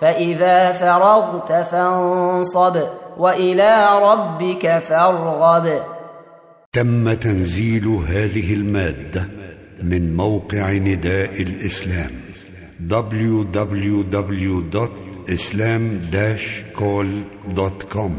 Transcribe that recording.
فإذا فرغت فانصب وإلى ربك فارغب. تم تنزيل هذه المادة من موقع نداء الإسلام www.islam-call.com